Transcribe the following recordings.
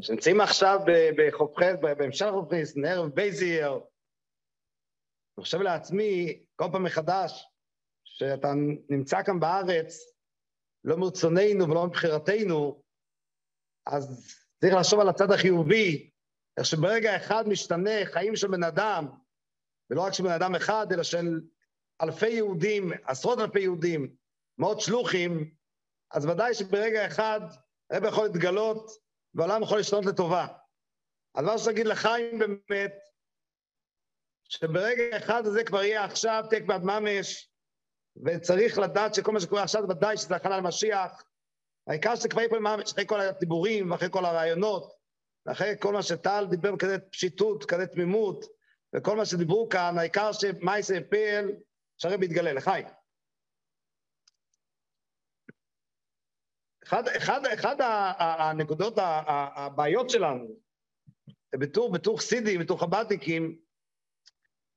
שנמצאים עכשיו בחופכי, בהמשך חופכי, נערב בייזייר. אני חושב לעצמי, כל פעם מחדש, שאתה נמצא כאן בארץ, לא מרצוננו ולא מבחירתנו, אז צריך לחשוב על הצד החיובי, איך שברגע אחד משתנה חיים של בן אדם, ולא רק של בן אדם אחד, אלא של אלפי יהודים, עשרות אלפי יהודים, מאות שלוחים, אז ודאי שברגע אחד הרב יכול להתגלות והעולם יכול להשתנות לטובה. אז מה שתגיד לחיים באמת, שברגע אחד הזה כבר יהיה עכשיו תק בעד ממש, וצריך לדעת שכל מה שקורה עכשיו ודאי שזה הכנה למשיח. העיקר שזה כבר יהיה פה ממש, אחרי כל הדיבורים ואחרי כל הרעיונות, ואחרי כל מה שטל דיבר בכזה פשיטות, כזה תמימות, וכל מה שדיברו כאן, העיקר שמאי זה פל, שהרב יתגלה, לחיים. אחד, אחד, אחד הנקודות, הבעיות שלנו, בתור, בתור סידי, בתור חב"דניקים,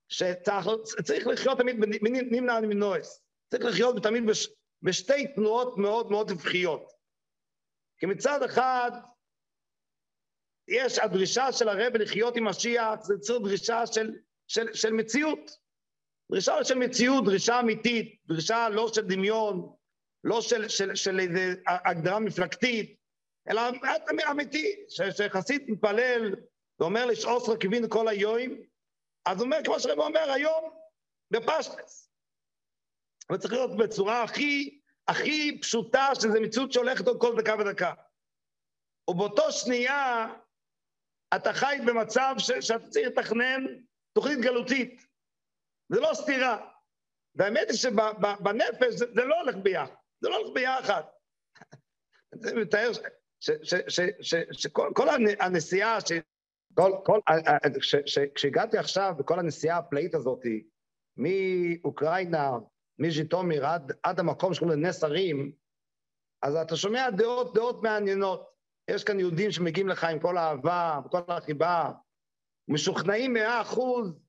שצריך לחיות תמיד נמנע מנועס. צריך לחיות תמיד בש, בשתי תנועות מאוד מאוד רווחיות. כי מצד אחד, יש הדרישה של הרב לחיות עם משיח, זה צריך דרישה של, של, של מציאות. דרישה של מציאות, דרישה אמיתית, דרישה לא של דמיון, לא של, של, של איזו הגדרה מפלגתית, אלא אמיתי, שחסיד מתפלל ואומר לשעוס רכיבין כל היום, אז הוא אומר, כמו שהרב אומר היום, בפשטס. אבל צריך להיות בצורה הכי, הכי פשוטה, שזו מציאות שהולכת עוד כל דקה ודקה. ובאותו שנייה, אתה חי במצב ש, שאתה צריך לתכנן תוכנית גלותית. זה לא סתירה. והאמת היא שבנפש זה, זה לא הולך ביחד. זה לא הולך ביחד. זה מתאר שכל הנסיעה, כשהגעתי עכשיו בכל הנסיעה הפלאית הזאת, מאוקראינה, מז'יטומיר עד, עד המקום שקוראים לנס הרים, אז אתה שומע דעות, דעות מעניינות. יש כאן יהודים שמגיעים לך עם כל האהבה וכל החיבה, משוכנעים מאה אחוז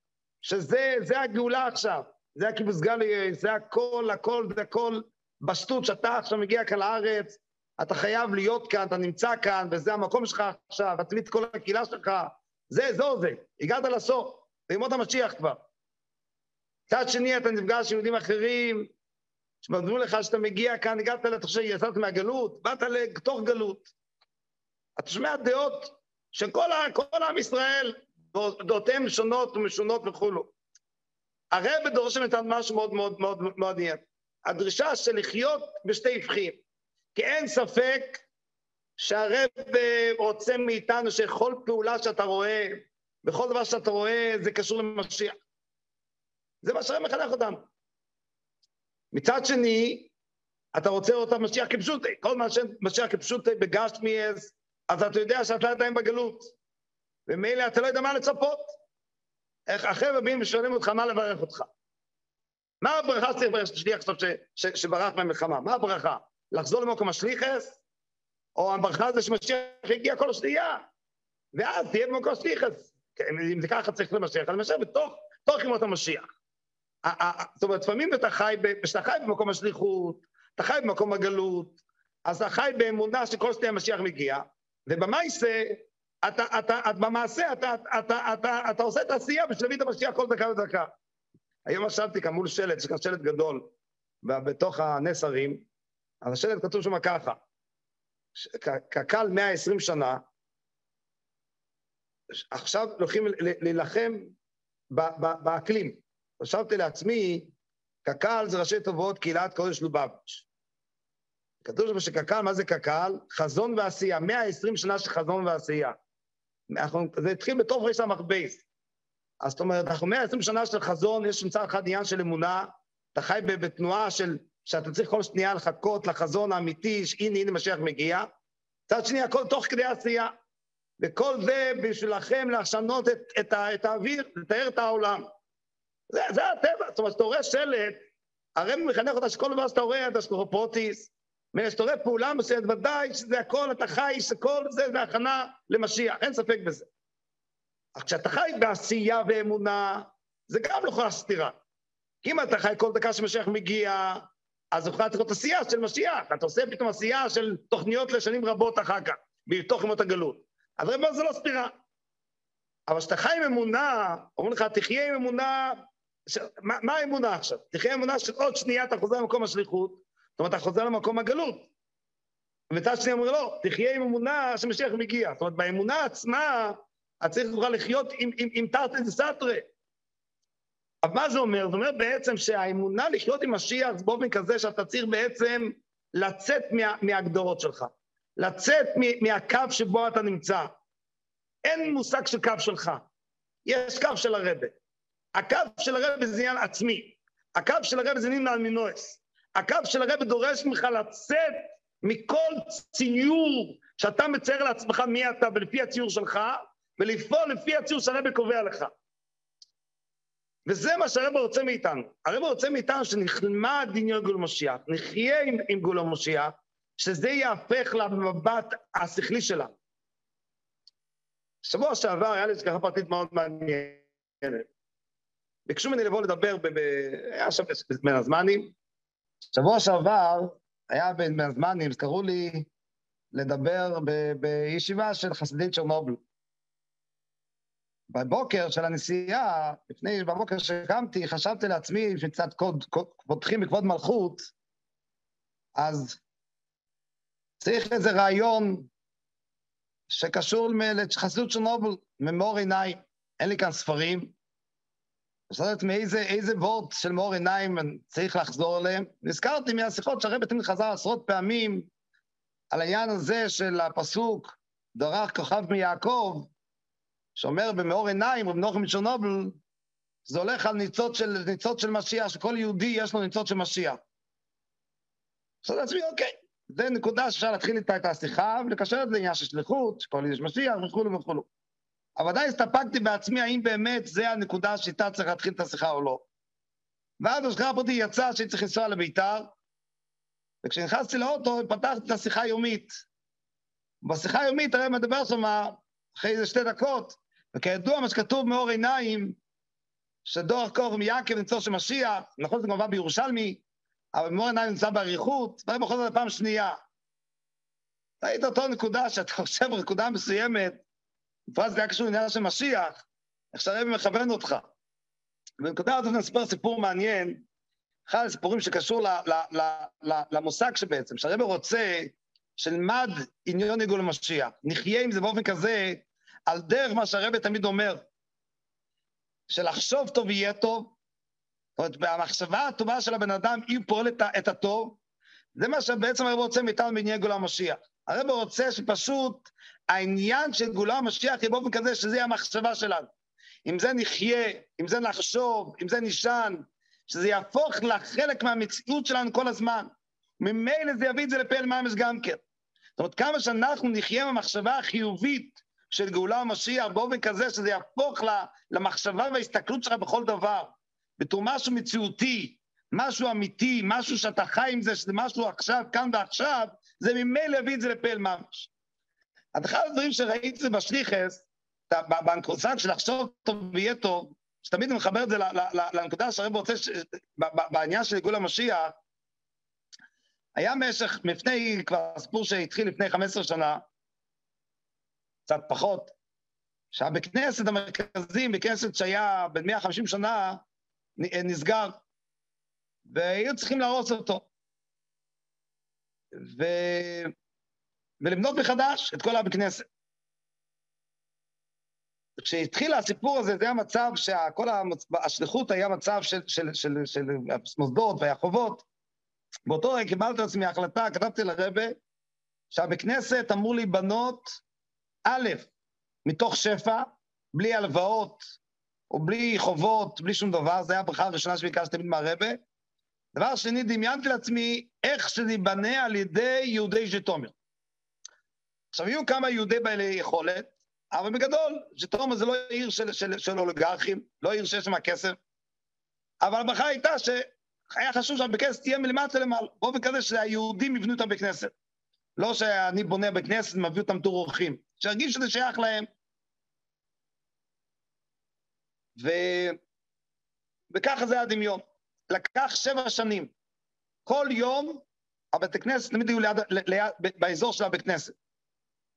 שזה הגאולה עכשיו, זה הקיבוץ גלי, זה הכל, הכל, זה הכל בשטות שאתה עכשיו מגיע כאן לארץ, אתה חייב להיות כאן, אתה נמצא כאן, וזה המקום שלך עכשיו, אתה מביא את כל הקהילה שלך, זה, זו זה, הגעת לסוף, לימות המשיח כבר. מצד שני, אתה נפגש עם יהודים אחרים, שמדברים לך שאתה מגיע כאן, הגעת, אתה חושב, יצאת מהגלות, באת לתוך גלות. אתה שומע דעות של כל, עם ישראל, דעותיהם שונות ומשונות וכולו. הרב דורש מאיתנו משהו מאוד מאוד מאוד מאוד עניין. הדרישה של לחיות בשתי הבחים. כי אין ספק שהרב רוצה מאיתנו שכל פעולה שאתה רואה, בכל דבר שאתה רואה, זה קשור למשיח. זה מה שהרב מחנך אותנו. מצד שני, אתה רוצה לראות את המשיח כפשוטי. כל מה שמשיח כפשוטי בגשמי אז, אז אתה יודע שאתה עדיין בגלות. ומילא אתה לא יודע מה לצפות. איך החבר'ה באים ושואלים אותך מה לברך אותך. מה הברכה שצריך שליח עכשיו שברח מהמלחמה? מה הברכה? לחזור למקום השליחס? או הברכה זה שמשיח הגיע כל השנייה? ואז תהיה במקום השליחס. כן, אם זה ככה צריך למשיח, אז למשיח בתוך תוך ימות המשיח. זאת אומרת, לפעמים אתה חי, כשאתה חי במקום השליחות, אתה חי במקום הגלות, אז אתה חי באמונה שכל שנייה המשיח מגיע, ובמעשה, אתה, אתה, אתה, במעשה אתה, אתה, אתה, אתה, אתה עושה את העשייה בשביל להביא את המשיח כל דקה ודקה. היום ישבתי כאן שלט, יש כאן שלט גדול, בתוך הנס הרים, אז השלט כתוב שם ככה, קק"ל 120 שנה, עכשיו הולכים להילחם באקלים. חשבתי לעצמי, קק"ל זה ראשי תובות קהילת קודש לובביץ'. כתוב שם שקק"ל, מה זה קק"ל? חזון ועשייה, 120 שנה של חזון ועשייה. אנחנו, זה התחיל בתוך רשת המכבס. אז זאת אומרת, אנחנו 120 שנה של חזון, יש מצד אחד עניין של אמונה, אתה חי בתנועה של, שאתה צריך כל שנייה לחכות לחזון האמיתי, שהנה, הנה משיח מגיע. מצד שני, הכל תוך כדי עשייה. וכל זה בשבילכם לשנות את, את, את האוויר, לתאר את העולם. זה, זה הטבע, זאת אומרת, כשאתה רואה שלט, הרב מחנך אותה שכל דבר שאתה רואה, אתה סקורופוטיס, וכשאתה רואה פעולה מסוימת, ודאי שזה הכל, אתה חי, שכל זה זה הכנה למשיח, אין ספק בזה. אך כשאתה חי בעשייה ואמונה, זה גם לא יכולה סתירה. כי אם אתה חי כל דקה שמשיח מגיע, אז יכולה להיות עשייה של משיח. אתה עושה פתאום עשייה של תוכניות לשנים רבות אחר כך, בתוך ימות הגלות. אז רב זה לא סתירה. אבל כשאתה חי עם אמונה, אומרים לך, תחיה עם אמונה, ש... מה, מה האמונה עכשיו? תחיה עם אמונה של עוד שנייה אתה חוזר למקום השליחות, זאת אומרת, אתה חוזר למקום הגלות. ומצד שני אומרים, לא, תחיה עם אמונה שמשיח מגיע. זאת אומרת, באמונה עצמה, אתה צריך כבר לחיות עם, עם, עם תרתי דסתרי. אבל מה זה אומר? זה אומר בעצם שהאמונה לחיות עם משיח זה באופן כזה שאתה צריך בעצם לצאת מה, מהגדרות שלך, לצאת מהקו שבו אתה נמצא. אין מושג של קו שלך, יש קו של הרבה. הקו של הרבה זה עניין עצמי, הקו של הרבה זה נימנל מנועס. הקו של הרבה דורש ממך לצאת מכל ציור שאתה מצייר לעצמך מי אתה ולפי הציור שלך, ולפעול לפי הציור שהרבה קובע לך. וזה מה שהרבא רוצה מאיתנו. הרבא רוצה מאיתנו שנלמד עניין גול משיח, נחיה עם, עם גול המשיח, שזה יהפך למבט השכלי שלנו. שבוע שעבר היה לי ככה פרטית מאוד מעניינת. ביקשו ממני לבוא לדבר, ב, ב, היה שם בין הזמנים. שבוע שעבר היה בין הזמנים, קראו לי לדבר ב, בישיבה של חסידית צ'רנובל. בבוקר של הנסיעה, לפני, בבוקר שקמתי, חשבתי לעצמי שקצת פותחים בכבוד מלכות, אז צריך איזה רעיון שקשור לחסידות של נובל, ממור עיניים. אין לי כאן ספרים. אז יודעת מאיזה וורט של מאור עיניים צריך לחזור אליהם. נזכרתי מהשיחות שהרבי תמיד חזר עשרות פעמים על העניין הזה של הפסוק, דרך כוכב מיעקב, שאומר במאור עיניים, רב נוחם מצ'רנובל, זה הולך על ניצוץ של, של משיח, שכל יהודי יש לו ניצוץ של משיח. עכשיו לעצמי, אוקיי, זה נקודה שאפשר להתחיל איתה את השיחה ולקשר את זה לעניין של שליחות, שכל יש משיח וכולו וכולו. אבל עדיין הסתפקתי בעצמי האם באמת זה הנקודה שאיתה צריך להתחיל את השיחה או לא. ואז השכרה הפרטי יצא שהיא צריך לנסוע לביתר, וכשנכנסתי לאוטו פתחתי את השיחה היומית. בשיחה היומית הרי מדבר שם אחרי איזה שתי דקות, וכידוע מה שכתוב מאור עיניים, שדור קור מיעקב נמצא של משיח, נכון זה כמובן בירושלמי, אבל מאור עיניים נמצא באריכות, ואני בכל זאת פעם שנייה. ראית אותו נקודה שאתה חושב נקודה מסוימת, בפרט זה היה קשור לעניין של משיח, איך שהרבי מכוון אותך. ובנקודה הזאת אני אספר סיפור מעניין, אחד הסיפורים שקשור ל, ל, ל, למושג שבעצם, שהרבי רוצה שנלמד עניון עיגול המשיח, נחיה עם זה באופן כזה, על דרך מה שהרבי תמיד אומר, שלחשוב טוב יהיה טוב, זאת אומרת, במחשבה הטובה של הבן אדם, היא פועלת את הטוב, זה מה שבעצם הרב רוצה מאיתנו בעניין גאולה המשיח. הרב רוצה שפשוט העניין של גאולה המשיח יהיה באופן כזה שזה יהיה המחשבה שלנו. עם זה נחיה, עם זה נחשוב, עם זה נשען, שזה יהפוך לחלק מהמציאות שלנו כל הזמן. ממילא זה יביא את זה לפעל ממש גם כן. זאת אומרת, כמה שאנחנו נחיה במחשבה החיובית של גאולה המשיח באופן כזה שזה יהפוך למחשבה וההסתכלות שלך בכל דבר, בתור משהו מציאותי, משהו אמיתי, משהו שאתה חי עם זה, שזה משהו עכשיו, כאן ועכשיו, זה ממילא יביא את זה לפעל ממש. אז אחד הדברים שראיתי זה בשליחס, בנקודה של לחשוב טוב ויהיה טוב, שתמיד אני מחבר את זה לנקודה שהרב רוצה, בעניין של עיגול המשיח, היה משך, לפני, כבר סיפור שהתחיל לפני 15 שנה, קצת פחות, שהבית כנסת המרכזי, בית כנסת שהיה בן 150 שנה, נסגר, והיו צריכים להרוס אותו. ו... ולבנות מחדש את כל הבית כנסת. כשהתחיל הסיפור הזה, זה היה מצב שכל השליחות היה מצב של, של, של, של, של מוסדות והחובות. באותו רגע קיבלתי לעצמי החלטה, כתבתי לרבה, שהבית כנסת אמור להיבנות, א', מתוך שפע, בלי הלוואות, או בלי חובות, בלי שום דבר, זו הייתה הברכה הראשונה שביקשתי תמיד מהרבה. דבר שני, דמיינתי לעצמי איך שזה ייבנה על ידי יהודי ז'תומר. עכשיו, יהיו כמה יהודי בעלי יכולת, אבל בגדול, ז'תומר זה לא עיר של, של, של אוליגרכים, לא עיר שיש שם כסף, אבל הברכה הייתה שהיה חשוב שהבית כנסת תהיה מלמטה למעלה, באופן כזה שהיהודים יבנו את הבית כנסת. לא שאני בונה בית כנסת ומביא אותם תור אורחים, שירגישו שזה שייך להם. ו... וככה זה הדמיון. לקח שבע שנים. כל יום הבית כנסת תמיד היו ליד, ליד, באזור של הבית כנסת.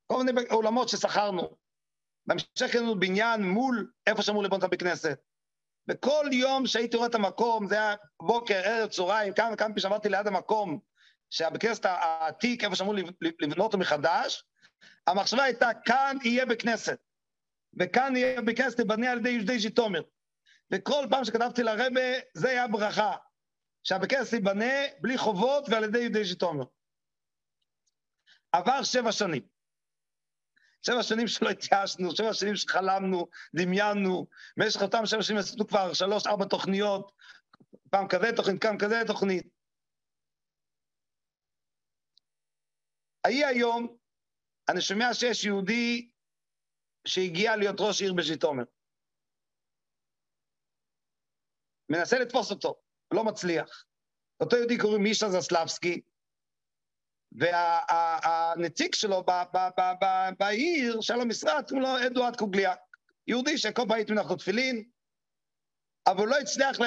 כל מיני אולמות ששכרנו. בהמשך לנו בניין מול איפה שאמור לבנות הבית כנסת. וכל יום שהייתי רואה את המקום, זה היה בוקר, ערב, צהריים, כמה פעמים שעברתי ליד המקום, שהבית כנסת העתיק, איפה שאמור לבנות אותו מחדש, המחשבה הייתה, כאן יהיה בית כנסת. וכאן יהיה בית כנסת ייבנה על ידי יהודי ז'יטומר. וכל פעם שכתבתי לרבה, זה היה ברכה. שהבית כנסת ייבנה בלי חובות ועל ידי יהודי ז'יטומר. עבר שבע שנים. שבע שנים שלא התייאשנו, שבע שנים שחלמנו, דמיינו, במשך אותם שבע שנים עשינו כבר שלוש, ארבע תוכניות, פעם כזה תוכנית, פעם כזה תוכנית. ההיא היום, אני שומע שיש יהודי שהגיע להיות ראש עיר בז'יטומר. מנסה לתפוס אותו, לא מצליח. אותו יהודי קוראים מישה זסלבסקי, והנציג שלו בעיר, שהיה לו משרד, קוראים לו אדוארד קוגליאק. יהודי שכל פעם הייתי מנחות תפילין, אבל לא הצליח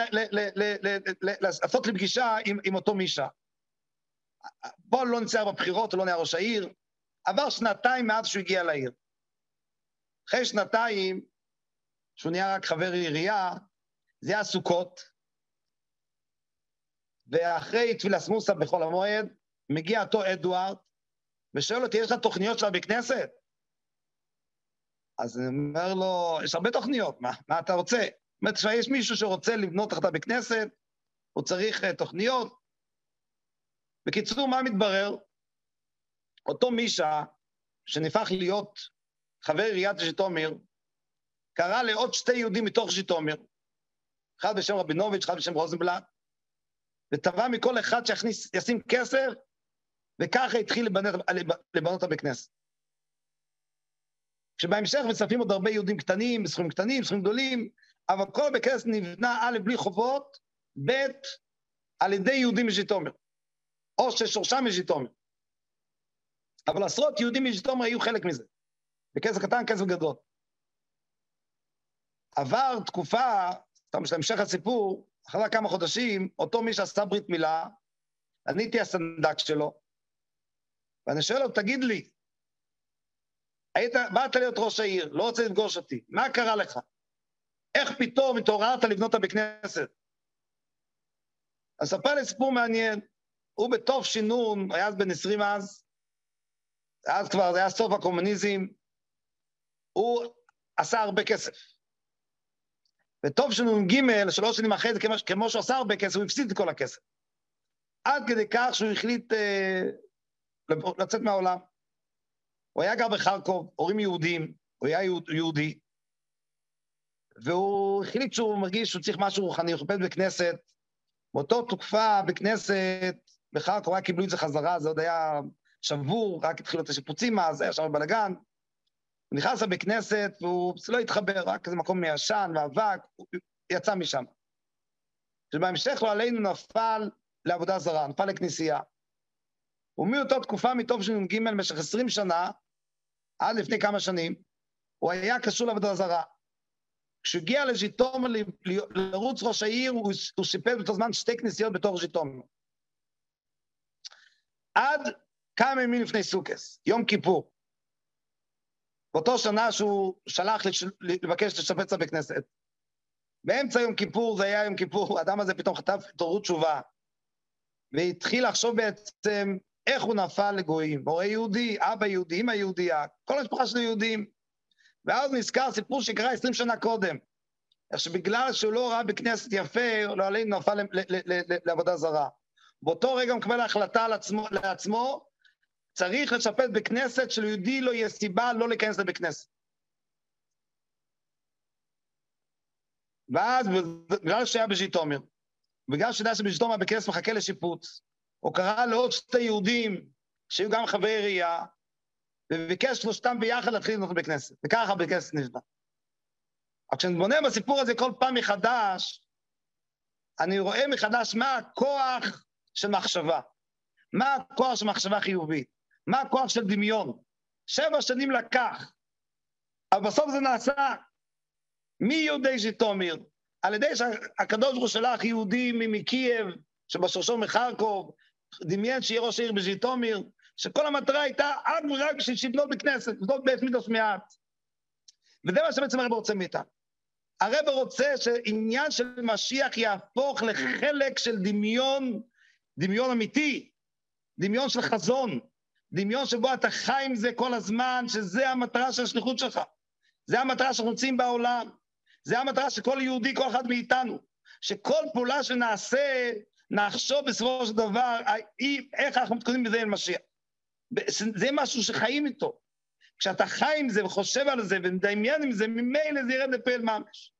לעשות לי פגישה עם אותו מישה. בואו לא נצא בבחירות, הוא לא נהיה ראש העיר. עבר שנתיים מאז שהוא הגיע לעיר. אחרי שנתיים, שהוא נהיה רק חבר עירייה, זה היה סוכות, ואחרי תפילה סמוסה בחול המועד, מגיע אותו אדוארד, ושואל אותי, יש לך תוכניות של הבית כנסת? אז אני אומר לו, יש הרבה תוכניות, מה, מה אתה רוצה? זאת אומרת, יש מישהו שרוצה לבנות תחת הבית כנסת, הוא צריך uh, תוכניות. בקיצור, מה מתברר? אותו מישה, שנהפך להיות חבר עיריית ז'יטומיר, קרא לעוד שתי יהודים מתוך ז'יטומיר, אחד בשם רבינוביץ', אחד בשם רוזנבלט, ותבע מכל אחד שיכניס, ישים כסף, וככה התחיל לבנות הבית כנסת. כשבהמשך מצטרפים עוד הרבה יהודים קטנים, בסכומים קטנים, בסכומים גדולים, אבל כל בית כנסת נבנה א', בלי חובות, ב', על ידי יהודים מז'יטומר, או ששורשם מז'יטומר. אבל עשרות יהודים מז'יטומר היו חלק מזה. בכסף קטן, כסף גדול. עבר תקופה, סתם של המשך הסיפור, אחרי כמה חודשים, אותו מי שעשה ברית מילה, אני הייתי הסנדק שלו, ואני שואל אותו, תגיד לי, היית, באת להיות ראש העיר, לא רוצה לפגוש אותי, מה קרה לך? איך פתאום התעוררת לבנות את הבית? אז ספר לי סיפור מעניין. הוא בתוף שינון, היה אז בן 20 אז, אז כבר, זה היה סוף הקומוניזם, הוא עשה הרבה כסף. וטוב שנ"ג, שלוש שנים אחרי זה, כמו שהוא עשה הרבה כסף, הוא הפסיד את כל הכסף. עד כדי כך שהוא החליט אה, לצאת מהעולם. הוא היה גר בחרקוב, הורים יהודים, הוא היה יהודי, והוא החליט שהוא מרגיש שהוא צריך משהו רוחני, הוא חיפש בכנסת. באותו תקופה בכנסת, בחרקוב רק קיבלו את זה חזרה, זה עוד היה שבור, רק התחילו את השיפוצים אז, היה שם בלאגן. הוא נכנס לבית כנסת, והוא לא התחבר, רק איזה מקום מישן ואבק, הוא יצא משם. שבהמשך לא עלינו נפל לעבודה זרה, נפל לכנסייה. ומאותה תקופה, מתשנ"ג, במשך עשרים שנה, עד לפני כמה שנים, הוא היה קשור לעבודה זרה. כשהגיע לז'יטומר לרוץ ראש העיר, הוא, הוא שיפץ באותו זמן שתי כנסיות בתור ז'יטומר. עד כמה ימים לפני סוכס, יום כיפור. באותו שנה שהוא שלח לבקש לשפץ בית כנסת. באמצע יום כיפור, זה היה יום כיפור, האדם הזה פתאום חטף התעוררות תשובה, והתחיל לחשוב בעצם איך הוא נפל לגויים. הורה יהודי, אבא יהודי, אמא יהודייה, כל המשפחה שלו יהודים. ואז נזכר סיפור שקרה עשרים שנה קודם. איך שבגלל שהוא לא ראה בכנסת יפה, לא עלינו נפל לעבודה זרה. באותו רגע הוא מקבל החלטה לעצמו, לעצמו צריך לשפט בכנסת שליהודי לא יהיה סיבה לא להיכנס לבית כנסת. ואז, בגלל שהיה בז'יטומר, בגלל שידע שבז'יטומר בית כנסת מחכה לשיפוץ, הוא קרא לעוד שתי יהודים שהיו גם חברי ראייה, וביקש שלושתם ביחד להתחיל לבנות בית כנסת, וככה בית כנסת נבנה. אבל כשאני בונה בסיפור הזה כל פעם מחדש, אני רואה מחדש מה הכוח של מחשבה, מה הכוח של מחשבה חיובית. מה הכוח של דמיון? שבע שנים לקח, אבל בסוף זה נעשה. מיהודי ז'יטומיר, על ידי שהקדוש ברוך הוא שלח יהודים מקייב, שבשורשו מחרקוב, דמיין שיהיה ראש העיר בז'יטומיר, שכל המטרה הייתה אך ורק בשביל שיבנות בכנסת, לבנות בית מידוס מעט. וזה מה שבעצם הרב רוצה מאיתנו. הרב רוצה שעניין של משיח יהפוך לחלק של דמיון, דמיון אמיתי, דמיון של חזון, דמיון שבו אתה חי עם זה כל הזמן, שזה המטרה של השליחות שלך. זה המטרה שאנחנו נמצאים בעולם. זה המטרה של כל יהודי, כל אחד מאיתנו. שכל פעולה שנעשה, נחשוב בסופו של דבר איך אנחנו מתקדמים בזה אל משיח. זה משהו שחיים איתו. כשאתה חי עם זה וחושב על זה ומדמיין עם זה, ממילא זה ירד לפעל ממש.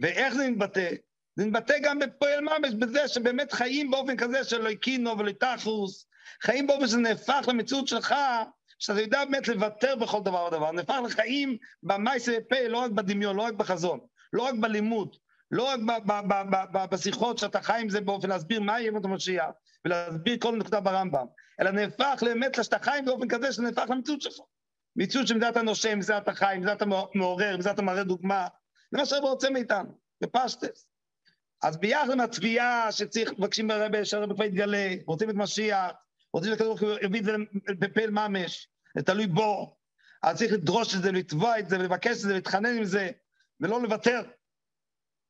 ואיך זה מתבטא? זה מתבטא גם בפועל ממש, בזה שבאמת חיים באופן כזה של לויקינו ולתחוס, חיים באופן שזה נהפך למציאות שלך, שאתה יודע באמת לוותר בכל דבר ודבר, נהפך לחיים במייסי ופה, לא רק בדמיון, לא רק בחזון, לא רק בלימוד, לא רק בשיחות שאתה חי עם זה באופן להסביר מה יהיה ימות המשיח, ולהסביר כל נקודה ברמב"ם, אלא נהפך באמת שאתה חי באופן כזה שזה נהפך למציאות שלך. מציאות שמזה אתה נושם, מזה אתה חי, מזה אתה מעורר, מזה אתה מראה דוגמה. זה מה שהרבה רוצה מאיתנו, בפשטס. אז ביחד עם התביעה שצריך, מבקשים ברבי, שהרבי כבר יתגלה, רוצים את משיח, רוצים שהקדוש ברוך יביא את זה בפעל ממש, זה תלוי בו. אז צריך לדרוש את זה, לתבוע את זה, ולבקש את זה, להתחנן עם זה, ולא לוותר.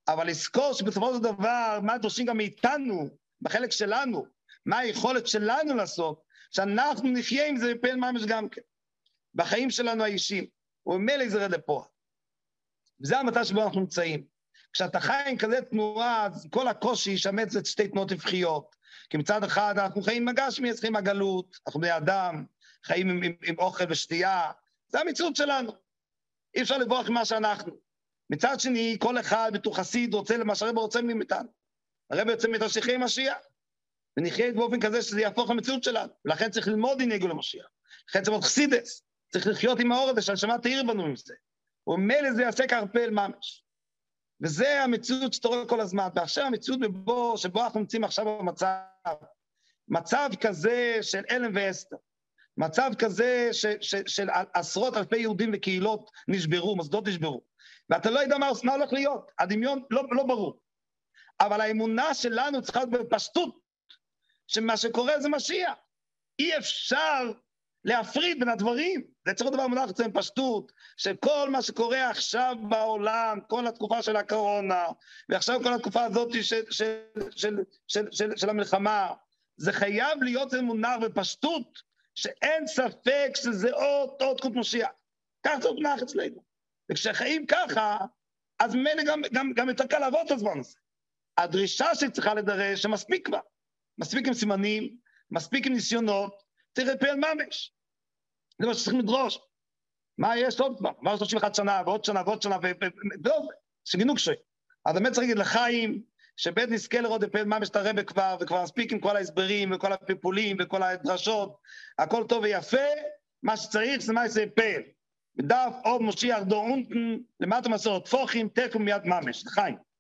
אבל לזכור שבסופו של דבר, מה דורשים גם מאיתנו, בחלק שלנו, מה היכולת שלנו לעשות, שאנחנו נחיה עם זה בפעל ממש גם כן, בחיים שלנו האישיים, וממילא זה לפה. וזה המטרה שבו אנחנו נמצאים. כשאתה חי עם כזה תנועה, אז כל הקושי ישמץ את שתי תנועות נבחיות. כי מצד אחד אנחנו חיים עם הגשמי, חיים עם הגלות, אנחנו בני אדם, חיים עם, עם, עם אוכל ושתייה, זה המציאות שלנו. אי אפשר לברוח ממה שאנחנו. מצד שני, כל אחד בתור חסיד רוצה למה שהרבא רוצה מאיתנו. הרבא יוצא שחררי משיח, ונחיה באופן כזה שזה יהפוך למציאות שלנו. ולכן צריך ללמוד הנהיגו למשיח. לכן צריך ללמוד חסידס. צריך לחיות עם האור הזה, שהנשמה תאיר בנו עם זה. ומילא זה יעשה כערפל ממש. וזה המציאות שאתה רואה כל הזמן. ועכשיו המציאות בבו, שבו אנחנו נמצאים עכשיו במצב, מצב כזה של אלם ואסתר. מצב כזה ש, ש, של עשרות אלפי יהודים וקהילות נשברו, מוסדות נשברו. ואתה לא יודע מה, מה הולך להיות, הדמיון לא, לא ברור. אבל האמונה שלנו צריכה להיות בפשטות, שמה שקורה זה משיח. אי אפשר להפריד בין הדברים. זה צריך להיות דבר מונח אצלנו פשטות, שכל מה שקורה עכשיו בעולם, כל התקופה של הקורונה, ועכשיו כל התקופה הזאת של, של, של, של, של, של המלחמה, זה חייב להיות מונח בפשטות, שאין ספק שזה עוד עוד קוד משיח. כך זה מונח אצלנו. וכשחיים ככה, אז ממילא גם, גם, גם יותר קל לעבוד את הזמן הזה. הדרישה שצריכה לדרש, שמספיק כבר. מספיק עם סימנים, מספיק עם ניסיונות, צריך לפעול ממש. זה מה שצריכים לדרוש. מה יש עוד כבר? מה 31 שנה, ועוד שנה, ועוד שנה, וזהו, שגינו קשיים. אז באמת צריך להגיד לחיים, שבית נזכה לראות בפעל ממש את הרבה כבר, וכבר מספיק עם כל ההסברים, וכל הפיפולים, וכל הדרשות, הכל טוב ויפה, מה שצריך זה מה שזה פעל. דף עוד מושיח דו אונטן, למטה מסורת פוחים, תקו מיד ממש, לחיים.